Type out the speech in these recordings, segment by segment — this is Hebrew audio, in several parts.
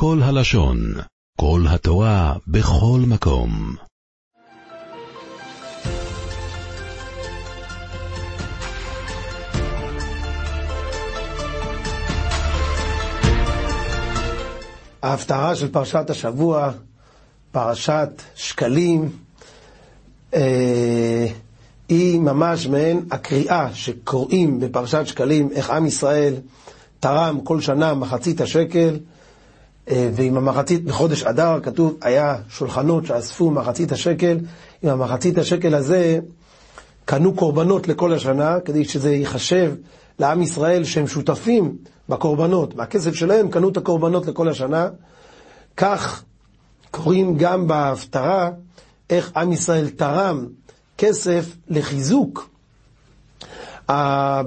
כל הלשון, כל התורה, בכל מקום. ההפטרה של פרשת השבוע, פרשת שקלים, אה, היא ממש מעין הקריאה שקוראים בפרשת שקלים, איך עם ישראל תרם כל שנה מחצית השקל, ועם המחצית, בחודש אדר כתוב, היה שולחנות שאספו מחצית השקל, עם המחצית השקל הזה קנו קורבנות לכל השנה, כדי שזה ייחשב לעם ישראל שהם שותפים בקורבנות, מהכסף שלהם קנו את הקורבנות לכל השנה. כך קוראים גם בהפטרה איך עם ישראל תרם כסף לחיזוק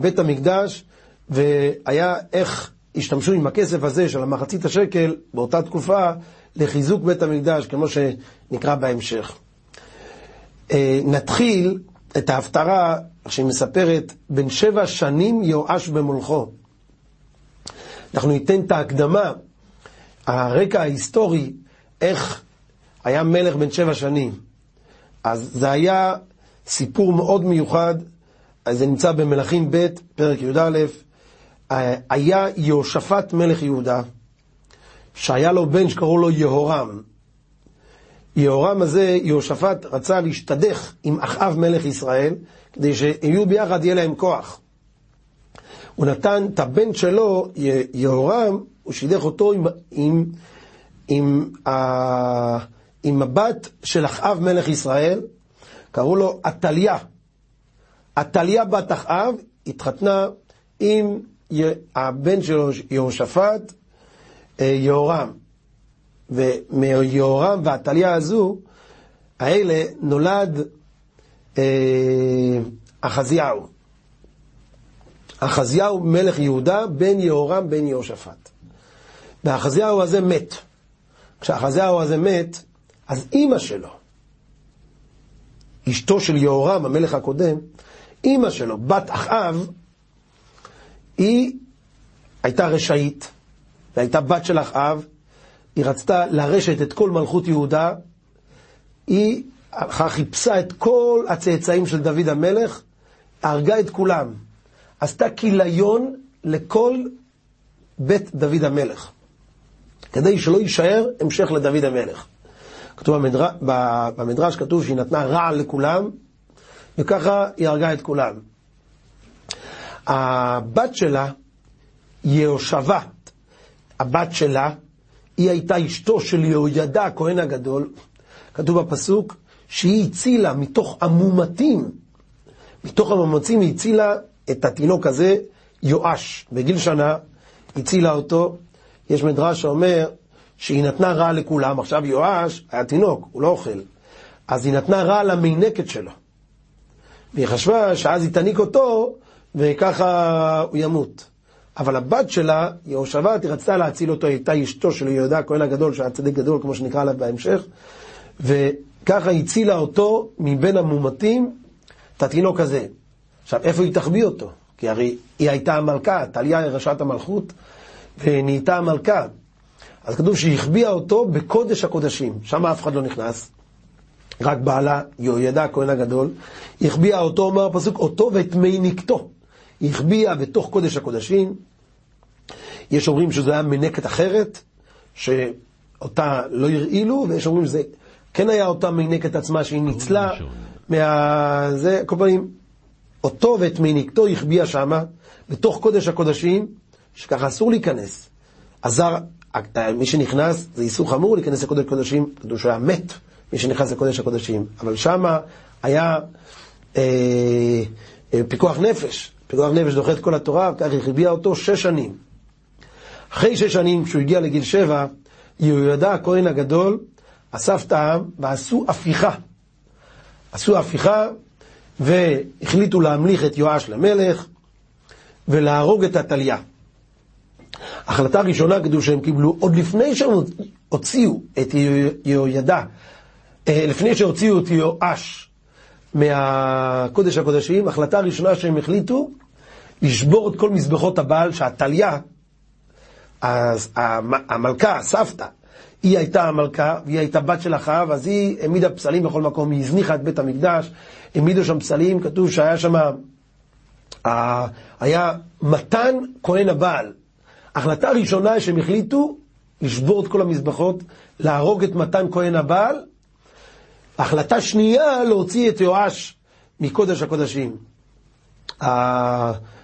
בית המקדש, והיה איך השתמשו עם הכסף הזה של המחצית השקל באותה תקופה לחיזוק בית המקדש, כמו שנקרא בהמשך. אה, נתחיל את ההפטרה שהיא מספרת, בן שבע שנים יואש במולכו. אנחנו ניתן את ההקדמה, הרקע ההיסטורי, איך היה מלך בן שבע שנים. אז זה היה סיפור מאוד מיוחד, אז זה נמצא במלכים ב', פרק י"א, היה יהושפט מלך יהודה, שהיה לו בן שקראו לו יהורם. יהורם הזה, יהושפט, רצה להשתדך עם אחאב מלך ישראל, כדי שיהיו ביחד, יהיה להם כוח. הוא נתן את הבן שלו, יהורם, הוא שידך אותו עם, עם, עם, ה, עם הבת של אחאב מלך ישראל, קראו לו עתליה. עתליה בת אחאב התחתנה עם הבן שלו, יהושפט, אה, יהורם. ומיהורם ועתליה הזו, האלה נולד אה, אחזיהו. אחזיהו מלך יהודה, בן יהורם, בן יהושפט. ואחזיהו הזה מת. כשאחזיהו הזה מת, אז אימא שלו, אשתו של יהורם, המלך הקודם, אימא שלו, בת אחאב, היא הייתה רשאית, והייתה בת של אחאב, היא רצתה לרשת את כל מלכות יהודה, היא הלכה, חיפשה את כל הצאצאים של דוד המלך, הרגה את כולם. עשתה כיליון לכל בית דוד המלך, כדי שלא יישאר המשך לדוד המלך. כתוב במדר... במדרש, כתוב שהיא נתנה רעל לכולם, וככה היא הרגה את כולם. הבת שלה, יהושבת, הבת שלה, היא הייתה אשתו של יהוידע, הכהן הגדול. כתוב בפסוק שהיא הצילה מתוך המומתים, מתוך המאמצים היא הצילה את התינוק הזה, יואש, בגיל שנה, הצילה אותו. יש מדרש שאומר שהיא נתנה רע לכולם, עכשיו יואש היה תינוק, הוא לא אוכל. אז היא נתנה רע למינקת שלו. והיא חשבה שאז היא תניק אותו, וככה הוא ימות. אבל הבת שלה, יהושבת, היא רצתה להציל אותו, היא הייתה אשתו של יהודה הכהן הגדול, שהיה צדיק גדול, כמו שנקרא עליו בהמשך, וככה הצילה אותו מבין המומתים, את התינוק הזה. עכשיו, איפה היא תחביא אותו? כי הרי היא הייתה המלכה, טליה היא ראשת המלכות, ונהייתה המלכה. אז כתוב שהיא החביאה אותו בקודש הקודשים, שם אף אחד לא נכנס, רק בעלה, יהוידע הכהן הגדול, החביאה אותו, אומר הפסוק, אותו ואת מי. היא החביאה בתוך קודש הקודשים. יש אומרים שזו הייתה מנקת אחרת, שאותה לא הרעילו, ויש אומרים שזה כן היה אותה מנקת עצמה שהיא ניצלה מה... זה, כל פנים, אותו ואת מנקתו החביאה שמה, בתוך קודש הקודשים, שככה אסור להיכנס. הזר, מי שנכנס, זה איסור חמור להיכנס לקודש הקודשים, שהוא היה מת, מי שנכנס לקודש הקודשים. אבל שמה היה אה, אה, פיקוח נפש. פיקוח נפש דוחה את כל התורה, וכך החביאה אותו שש שנים. אחרי שש שנים, כשהוא הגיע לגיל שבע, יהוידע הכהן הגדול אסף את העם ועשו הפיכה. עשו הפיכה והחליטו להמליך את יואש למלך ולהרוג את עתליה. החלטה ראשונה כתוב שהם קיבלו עוד לפני שהם הוציאו את יהוידע, אה, לפני שהוציאו את יואש מהקודש הקודשים, החלטה ראשונה שהם החליטו לשבור את כל מזבחות הבעל שעתליה אז המלכה, הסבתא, היא הייתה המלכה, והיא הייתה בת של אחאב, אז היא העמידה פסלים בכל מקום, היא הזניחה את בית המקדש, העמידו שם פסלים, כתוב שהיה שם, היה מתן כהן הבעל. החלטה ראשונה שהם החליטו לשבור את כל המזבחות, להרוג את מתן כהן הבעל. החלטה שנייה, להוציא את יואש מקודש הקודשים.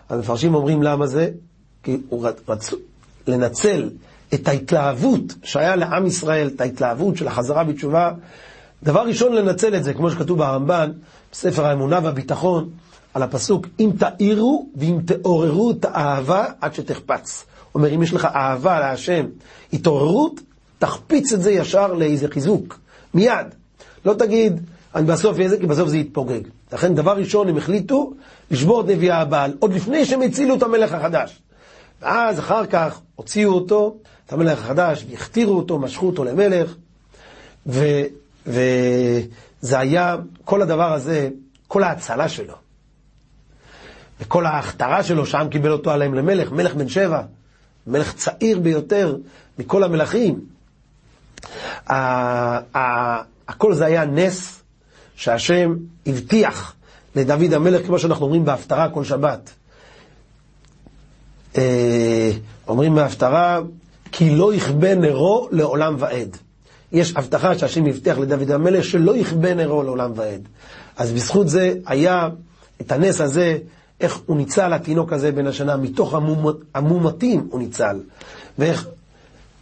המפרשים אומרים למה זה, כי הוא רצו לנצל את ההתלהבות שהיה לעם ישראל, את ההתלהבות של החזרה בתשובה. דבר ראשון, לנצל את זה, כמו שכתוב ברמב"ן, בספר האמונה והביטחון, על הפסוק, אם תאירו ואם תעוררו את האהבה עד שתחפץ. אומר, אם יש לך אהבה להשם, התעוררות, תחפיץ את זה ישר לאיזה חיזוק, מיד. לא תגיד, אני בסוף אהיה זה, כי בסוף זה יתפוגג. לכן, דבר ראשון, הם החליטו לשבור את נביאי הבעל, עוד לפני שהם הצילו את המלך החדש. ואז אחר כך הוציאו אותו, את המלך החדש, והכתירו אותו, משכו אותו למלך, ו, וזה היה, כל הדבר הזה, כל ההצלה שלו, וכל ההכתרה שלו, שהעם קיבל אותו עליהם למלך, מלך בן שבע, מלך צעיר ביותר מכל המלכים. הכל זה היה נס שהשם הבטיח לדוד המלך, כמו שאנחנו אומרים בהפטרה כל שבת. אה, אומרים בהפטרה, כי לא יכבה נרו לעולם ועד. יש הבטחה שהשם הבטיח לדוד המלך שלא יכבה נרו לעולם ועד. אז בזכות זה היה את הנס הזה, איך הוא ניצל התינוק הזה בן השנה, מתוך המומתים הוא ניצל. ואיך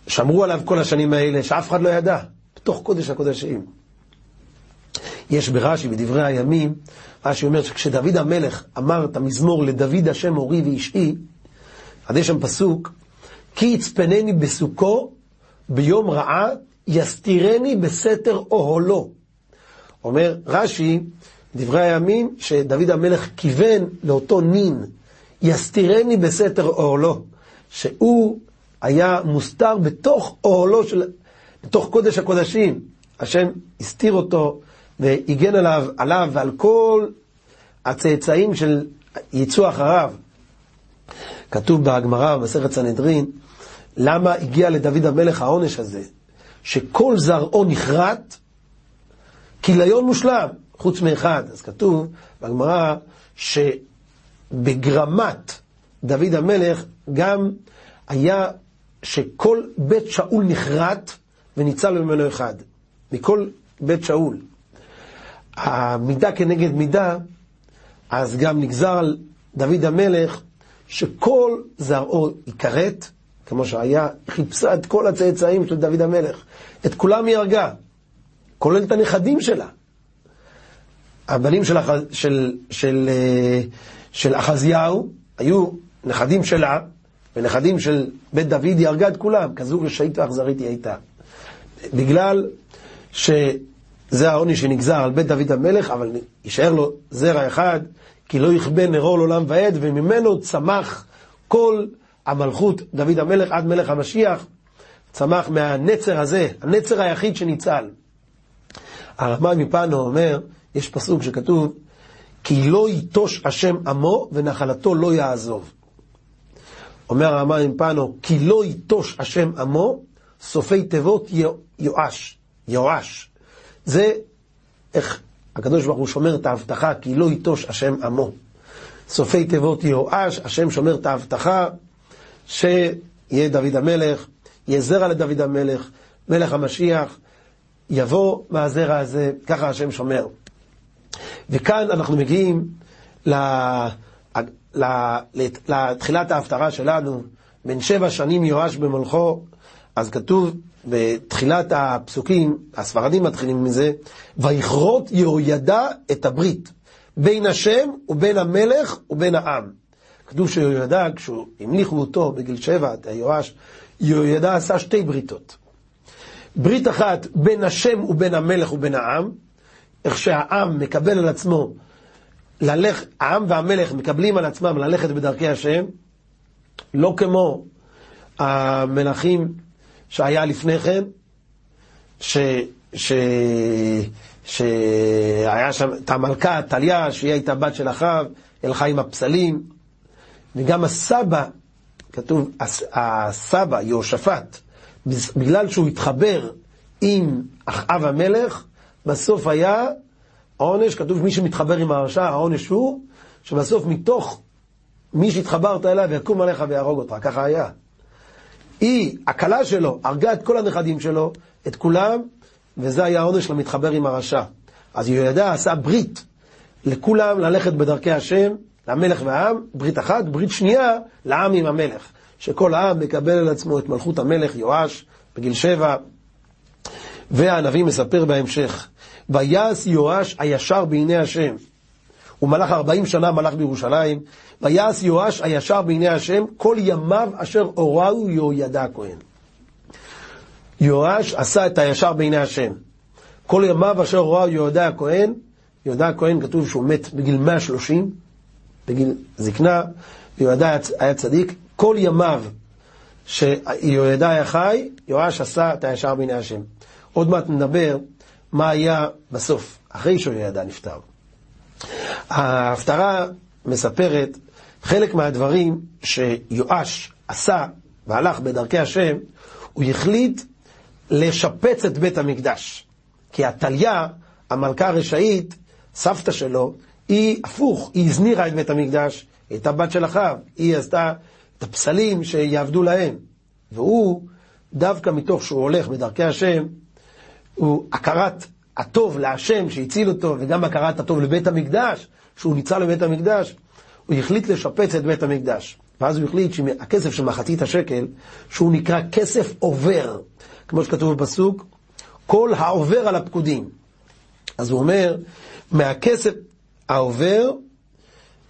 שמרו עליו כל השנים האלה, שאף אחד לא ידע, בתוך קודש הקודשים. יש ברש"י, בדברי הימים, רש"י אומר שכשדוד המלך אמר את המזמור לדוד השם אורי ואישי, אז יש שם פסוק, כי יצפנני בסוכו ביום רעה, יסתירני בסתר אוהלו. אומר רש"י, דברי הימים, שדוד המלך כיוון לאותו נין, יסתירני בסתר אוהלו, שהוא היה מוסתר בתוך אוהלו של, בתוך קודש הקודשים. השם הסתיר אותו והגן עליו, עליו ועל כל הצאצאים של יצאו אחריו. כתוב בגמרא, במסכת סנהדרין, למה הגיע לדוד המלך העונש הזה, שכל זרעו נחרט, כיליון מושלם, חוץ מאחד. אז כתוב בגמרא שבגרמת דוד המלך גם היה שכל בית שאול נחרט וניצל ממנו אחד. מכל בית שאול. המידה כנגד מידה, אז גם נגזר על דוד המלך שכל זרעו ייכרת, כמו שהיה, חיפשה את כל הצאצאים של דוד המלך. את כולם היא הרגה, כולל את הנכדים שלה. הבנים של, אח... של, של, אה, של אחזיהו היו נכדים שלה, ונכדים של בית דוד, היא הרגה את כולם, כזו רשעית ואכזרית היא הייתה. בגלל שזה העונש שנגזר על בית דוד המלך, אבל יישאר לו זרע אחד, כי לא יכבה נרו לעולם ועד, וממנו צמח כל המלכות דוד המלך עד מלך המשיח, צמח מהנצר הזה, הנצר היחיד שניצל. הרמב"ם מפנו אומר, יש פסוק שכתוב, כי לא ייטוש השם עמו ונחלתו לא יעזוב. אומר הרמב"ם מפנו, כי לא ייטוש השם עמו, סופי תיבות יואש, יואש. זה איך הקדוש ברוך הוא שומר את ההבטחה, כי לא ייטוש השם עמו. סופי תיבות יואש, השם שומר את ההבטחה, שיהיה דוד המלך, יהיה זרע לדוד המלך, מלך המשיח, יבוא מהזרע הזה, ככה השם שומר. וכאן אנחנו מגיעים לתחילת ההפטרה שלנו, בין שבע שנים יואש במולכו, אז כתוב בתחילת הפסוקים, הספרדים מתחילים מזה, ויכרות יהוידע את הברית בין השם ובין המלך ובין העם. כתוב שיהוידע, כשהוא המליכו אותו בגיל שבע, את היואש, יהוידע עשה שתי בריתות. ברית אחת בין השם ובין המלך ובין העם, איך שהעם מקבל על עצמו, ללך, העם והמלך מקבלים על עצמם ללכת בדרכי השם, לא כמו המלכים שהיה לפני כן, ש, ש, שהיה שם את המלכה, טליה, שהיא הייתה בת של אחאב, הלכה עם הפסלים, וגם הסבא, כתוב, הסבא, יהושפט, בגלל שהוא התחבר עם אחאב המלך, בסוף היה העונש, כתוב מי שמתחבר עם הרשע, העונש הוא שבסוף מתוך מי שהתחברת אליו יקום עליך ויהרוג אותך, ככה היה. היא, הכלה שלו, הרגה את כל הנכדים שלו, את כולם, וזה היה העונש למתחבר עם הרשע. אז יהוידע עשה ברית לכולם ללכת בדרכי השם, למלך והעם, ברית אחת, ברית שנייה, לעם עם המלך. שכל העם מקבל על עצמו את מלכות המלך יואש בגיל שבע, והנביא מספר בהמשך, ויעש יואש הישר בעיני השם. הוא מלך ארבעים שנה מלך בירושלים, ויעש יואש הישר בעיני השם, כל ימיו אשר הוראו יהוידע הכהן. יואש עשה את הישר בעיני השם. כל ימיו אשר הוראו יהוידע הכהן, יהוידע הכהן כתוב שהוא מת בגיל 130, בגיל זקנה, יהוידע היה צדיק, כל ימיו שיהוידע היה חי, יואש עשה את הישר בעיני השם. עוד מעט נדבר מה היה בסוף, אחרי שיהוידע נפטר. ההפטרה מספרת חלק מהדברים שיואש עשה והלך בדרכי השם, הוא החליט לשפץ את בית המקדש. כי עתליה, המלכה הרשעית, סבתא שלו, היא הפוך, היא הזניחה את בית המקדש, היא הייתה בת של אחאב, היא עשתה את הפסלים שיעבדו להם. והוא, דווקא מתוך שהוא הולך בדרכי השם, הוא הכרת הטוב להשם שהציל אותו, וגם הכרת הטוב לבית המקדש, שהוא ניצל לבית המקדש, הוא החליט לשפץ את בית המקדש. ואז הוא החליט שהכסף של מחצית השקל, שהוא נקרא כסף עובר, כמו שכתוב בפסוק, כל העובר על הפקודים. אז הוא אומר, מהכסף העובר,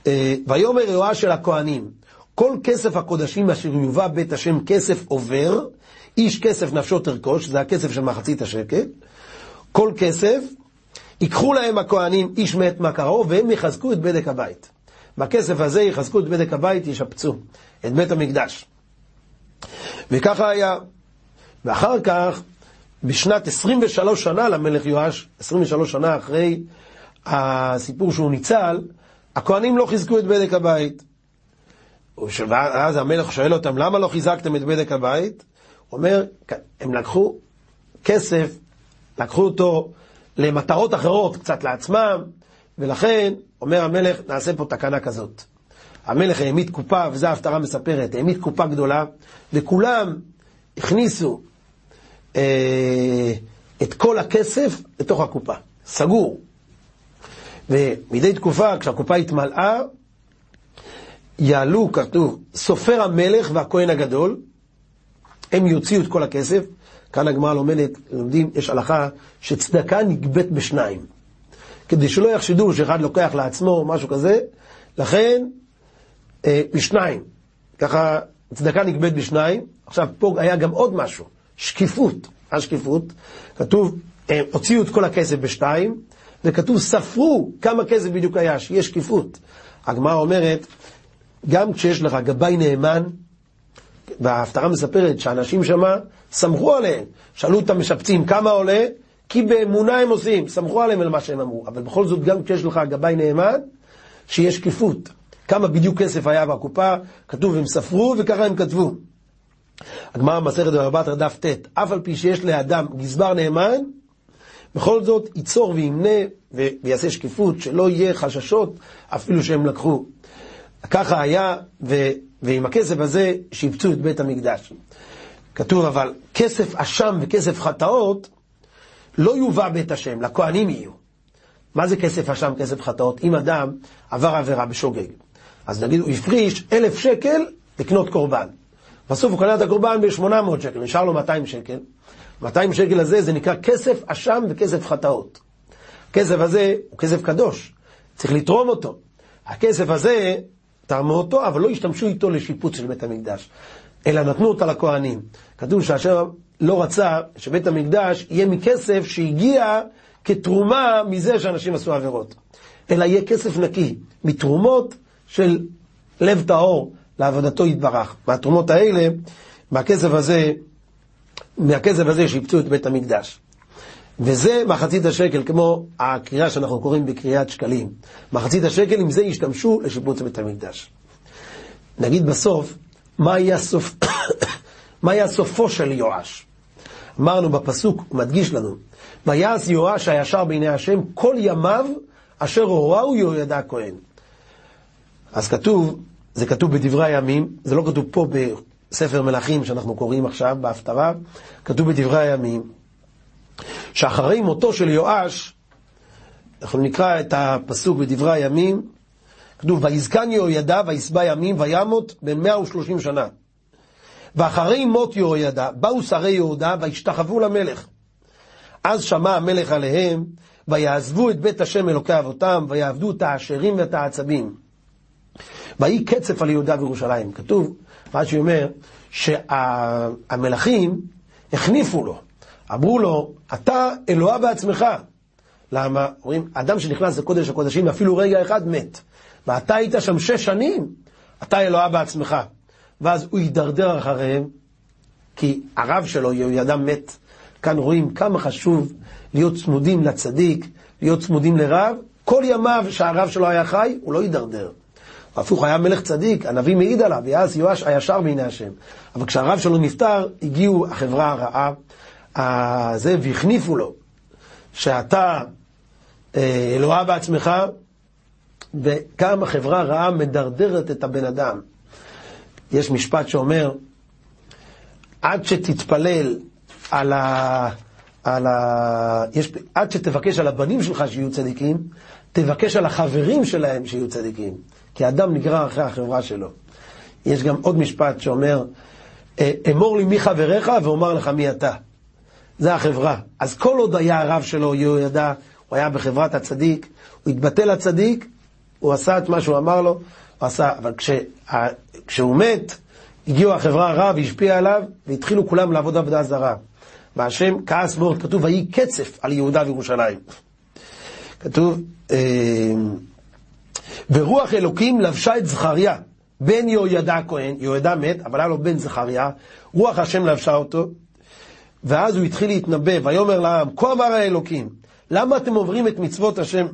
אה, ויאמר יואש של הכהנים, כל כסף הקודשים אשר יובא בית השם כסף עובר, איש כסף נפשו תרכוש, זה הכסף של מחצית השקל, כל כסף, ייקחו להם הכהנים איש מת מהקרוב, והם יחזקו את בדק הבית. בכסף הזה יחזקו את בדק הבית, ישפצו את בית המקדש. וככה היה. ואחר כך, בשנת 23 שנה למלך יואש, 23 שנה אחרי הסיפור שהוא ניצל, הכהנים לא חיזקו את בדק הבית. ואז המלך שואל אותם, למה לא חיזקתם את בדק הבית? הוא אומר, הם לקחו כסף, לקחו אותו למטרות אחרות, קצת לעצמם, ולכן, אומר המלך, נעשה פה תקנה כזאת. המלך העמיד קופה, וזו ההפטרה מספרת, העמיד קופה גדולה, וכולם הכניסו אה, את כל הכסף לתוך הקופה, סגור. ומדי תקופה, כשהקופה התמלאה, יעלו, כתוב, סופר המלך והכהן הגדול, הם יוציאו את כל הכסף. כאן הגמרא לומדת, לומדים, יש הלכה שצדקה נגבית בשניים. כדי שלא יחשדו שאחד לוקח לעצמו או משהו כזה, לכן אה, בשניים. ככה צדקה נגבית בשניים. עכשיו, פה היה גם עוד משהו, שקיפות. מה שקיפות? כתוב, אה, הוציאו את כל הכסף בשתיים, וכתוב, ספרו כמה כסף בדיוק היה, שיהיה שקיפות. הגמרא אומרת, גם כשיש לך גבאי נאמן, וההפטרה מספרת שאנשים שמה סמכו עליהם, שאלו את המשפצים כמה עולה, כי באמונה הם עושים, סמכו עליהם על מה שהם אמרו. אבל בכל זאת, גם כשיש לך גבאי נאמן, שיש שקיפות. כמה בדיוק כסף היה בקופה, כתוב הם ספרו וככה הם כתבו. הגמרא במסכת ברבת דף ט', אף על פי שיש לאדם גזבר נאמן, בכל זאת ייצור וימנה ויעשה שקיפות, שלא יהיה חששות אפילו שהם לקחו. ככה היה, ו, ועם הכסף הזה שיפצו את בית המקדש. כתוב אבל, כסף אשם וכסף חטאות לא יובא בית השם, לכהנים יהיו. מה זה כסף אשם, כסף חטאות? אם אדם עבר עבירה בשוגג, אז נגיד הוא הפריש אלף שקל לקנות קורבן. בסוף הוא קנה את הקורבן ב-800 שקל, נשאר לו 200 שקל. 200 שקל הזה זה נקרא כסף אשם וכסף חטאות. הכסף הזה הוא כסף קדוש, צריך לתרום אותו. הכסף הזה תרמו אותו, אבל לא השתמשו איתו לשיפוץ של בית המקדש, אלא נתנו אותה לכהנים. כתוב שהשם לא רצה שבית המקדש יהיה מכסף שהגיע כתרומה מזה שאנשים עשו עבירות, אלא יהיה כסף נקי, מתרומות של לב טהור לעבודתו יתברך. מהתרומות האלה, מהכסף הזה, מהכסף הזה שיפצו את בית המקדש. וזה מחצית השקל, כמו הקריאה שאנחנו קוראים בקריאת שקלים. מחצית השקל, עם זה ישתמשו לשיפוץ בית המקדש. נגיד בסוף, מה יהיה סופו של יואש. אמרנו בפסוק, הוא מדגיש לנו, ויעש יואש הישר בעיני השם כל ימיו אשר הוראו יהוידע הכהן. אז כתוב, זה כתוב בדברי הימים, זה לא כתוב פה בספר מלכים שאנחנו קוראים עכשיו, בהפטרה, כתוב בדברי הימים, שאחרי מותו של יואש, אנחנו נקרא את הפסוק בדברי הימים, כתוב, ויזקן יהוידע וישבע ימים וימות בן 130 שנה. ואחרי מות יהוידע באו שרי יהודה והשתחוו למלך. אז שמע המלך עליהם, ויעזבו את בית השם אלוקי אבותם, ויעבדו את העשרים ואת העצבים. ויהי קצף על יהודה וירושלים. כתוב, רש"י אומר, שהמלכים החניפו לו, אמרו לו, אתה אלוהה בעצמך. למה? אומרים, אדם שנכנס לקודש הקודשים אפילו רגע אחד מת. ואתה היית שם שש שנים, אתה אלוהה בעצמך. ואז הוא יידרדר אחריהם, כי הרב שלו, יהוידע מת. כאן רואים כמה חשוב להיות צמודים לצדיק, להיות צמודים לרב. כל ימיו שהרב שלו היה חי, הוא לא יידרדר. הפוך, היה מלך צדיק, הנביא מעיד עליו, ויעש יואש הישר בעיני השם. אבל כשהרב שלו נפטר, הגיעו החברה הרעה, הזה, והחניפו לו, שאתה אה, אלוהה בעצמך, וכמה חברה רעה מדרדרת את הבן אדם. יש משפט שאומר, עד שתתפלל על ה... על ה... יש... עד שתבקש על הבנים שלך שיהיו צדיקים, תבקש על החברים שלהם שיהיו צדיקים. כי האדם נגרר אחרי החברה שלו. יש גם עוד משפט שאומר, אה, אמור לי מי חבריך ואומר לך מי אתה. זה החברה. אז כל עוד היה הרב שלו, הוא ידע, הוא היה בחברת הצדיק, הוא התבטא לצדיק, הוא עשה את מה שהוא אמר לו, הוא עשה, אבל כש, כשהוא מת, הגיעו החברה הרע והשפיעה עליו, והתחילו כולם לעבוד עבודה זרה. והשם כעס מאוד, כתוב, ויהי קצף על יהודה וירושלים. כתוב, אה, ורוח אלוקים לבשה את זכריה, בן יהוידע הכהן, יהוידע מת, אבל היה לו בן זכריה, רוח השם לבשה אותו, ואז הוא התחיל להתנבא, ויאמר לעם, כה אמר האלוקים, למה אתם עוברים את מצוות השם?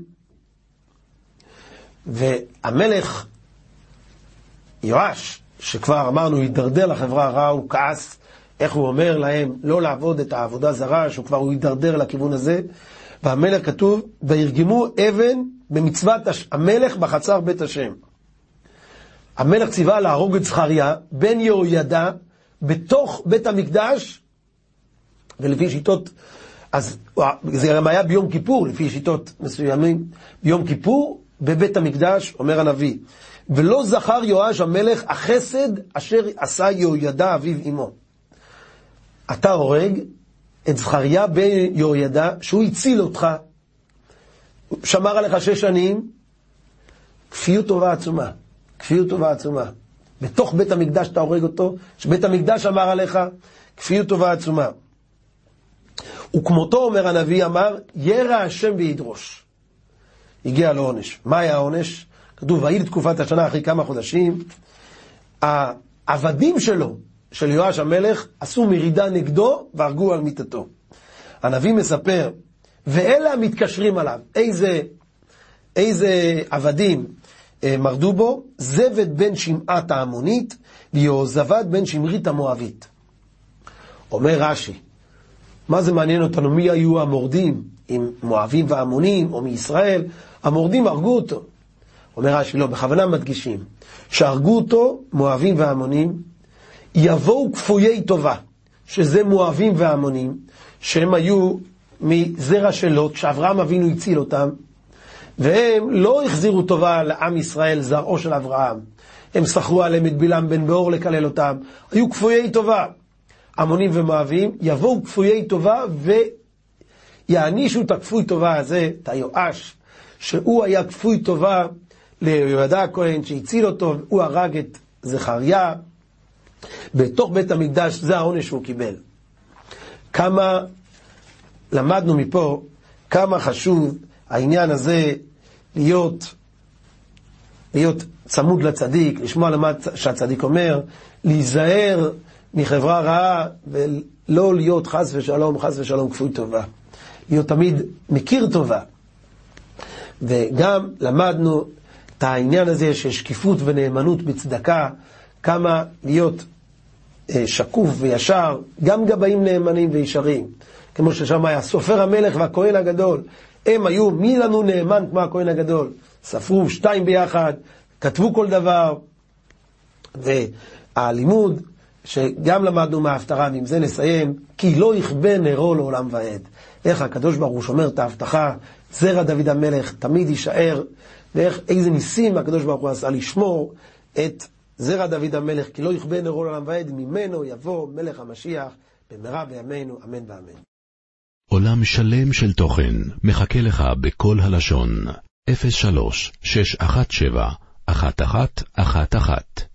והמלך יואש, שכבר אמרנו, הידרדר לחברה הרעה, הוא כעס, איך הוא אומר להם לא לעבוד את העבודה זרה, שהוא כבר הידרדר לכיוון הזה, והמלך כתוב, וירגמו אבן במצוות המלך בחצר בית השם. המלך ציווה להרוג את זכריה, בן יהוידע, בתוך בית המקדש, ולפי שיטות, אז זה גם היה ביום כיפור, לפי שיטות מסוימים, ביום כיפור, בבית המקדש, אומר הנביא, ולא זכר יואש המלך החסד אשר עשה יהוידע אביו אמו. אתה הורג את זכריה בן יהוידע, שהוא הציל אותך, שמר עליך שש שנים, כפיות טובה עצומה. כפיות טובה עצומה. בתוך בית המקדש אתה הורג אותו, שבית המקדש אמר עליך, כפיות טובה עצומה. וכמותו, אומר הנביא, אמר, ירא השם וידרוש. הגיע לעונש. מה היה העונש? כתוב, ויהי לתקופת השנה אחרי כמה חודשים, העבדים שלו, של יואש המלך, עשו מרידה נגדו והרגו על מיטתו. הנביא מספר, ואלה המתקשרים עליו, איזה, איזה עבדים אה, מרדו בו? זבד בן שמעת העמונית ויהוזבד בן שמרית המואבית. אומר רש"י, מה זה מעניין אותנו? מי היו המורדים? אם מואבים ועמונים או מישראל? המורדים הרגו אותו. אומר רש"י, לא, בכוונה מדגישים, שהרגו אותו מואבים ועמונים, יבואו כפויי טובה, שזה מואבים ועמונים, שהם היו מזרע של לוט, כשאברהם אבינו הציל אותם, והם לא החזירו טובה לעם ישראל, זרעו של אברהם. הם סחרו עליהם את בלעם בן באור לקלל אותם, היו כפויי טובה. עמונים ומואבים, יבואו כפויי טובה ויענישו את הכפוי טובה הזה, את היואש, שהוא היה כפוי טובה ליהודה הכהן שהציל אותו, הוא הרג את זכריה. בתוך בית המקדש זה העונש שהוא קיבל. כמה למדנו מפה, כמה חשוב העניין הזה להיות, להיות צמוד לצדיק, לשמוע למה שהצדיק אומר, להיזהר מחברה רעה ולא להיות חס ושלום, חס ושלום כפוי טובה. להיות תמיד מכיר טובה. וגם למדנו את העניין הזה של שקיפות ונאמנות בצדקה, כמה להיות אה, שקוף וישר, גם גבאים נאמנים וישרים, כמו ששם היה סופר המלך והכהן הגדול, הם היו מי לנו נאמן כמו הכהן הגדול, ספרו שתיים ביחד, כתבו כל דבר, והלימוד שגם למדנו מההפטרה, ועם זה נסיים, כי לא יכבה נרו לעולם ועד. איך הקדוש ברוך הוא שומר את ההבטחה, זרע דוד המלך תמיד יישאר, ואיך, איזה ניסים הקדוש ברוך הוא עשה לשמור את זרע דוד המלך, כי לא יכבה נרו לעולם ועד, ממנו יבוא מלך המשיח במהרה בימינו, אמן ואמן. עולם שלם של תוכן מחכה לך בכל הלשון, 03 617 1111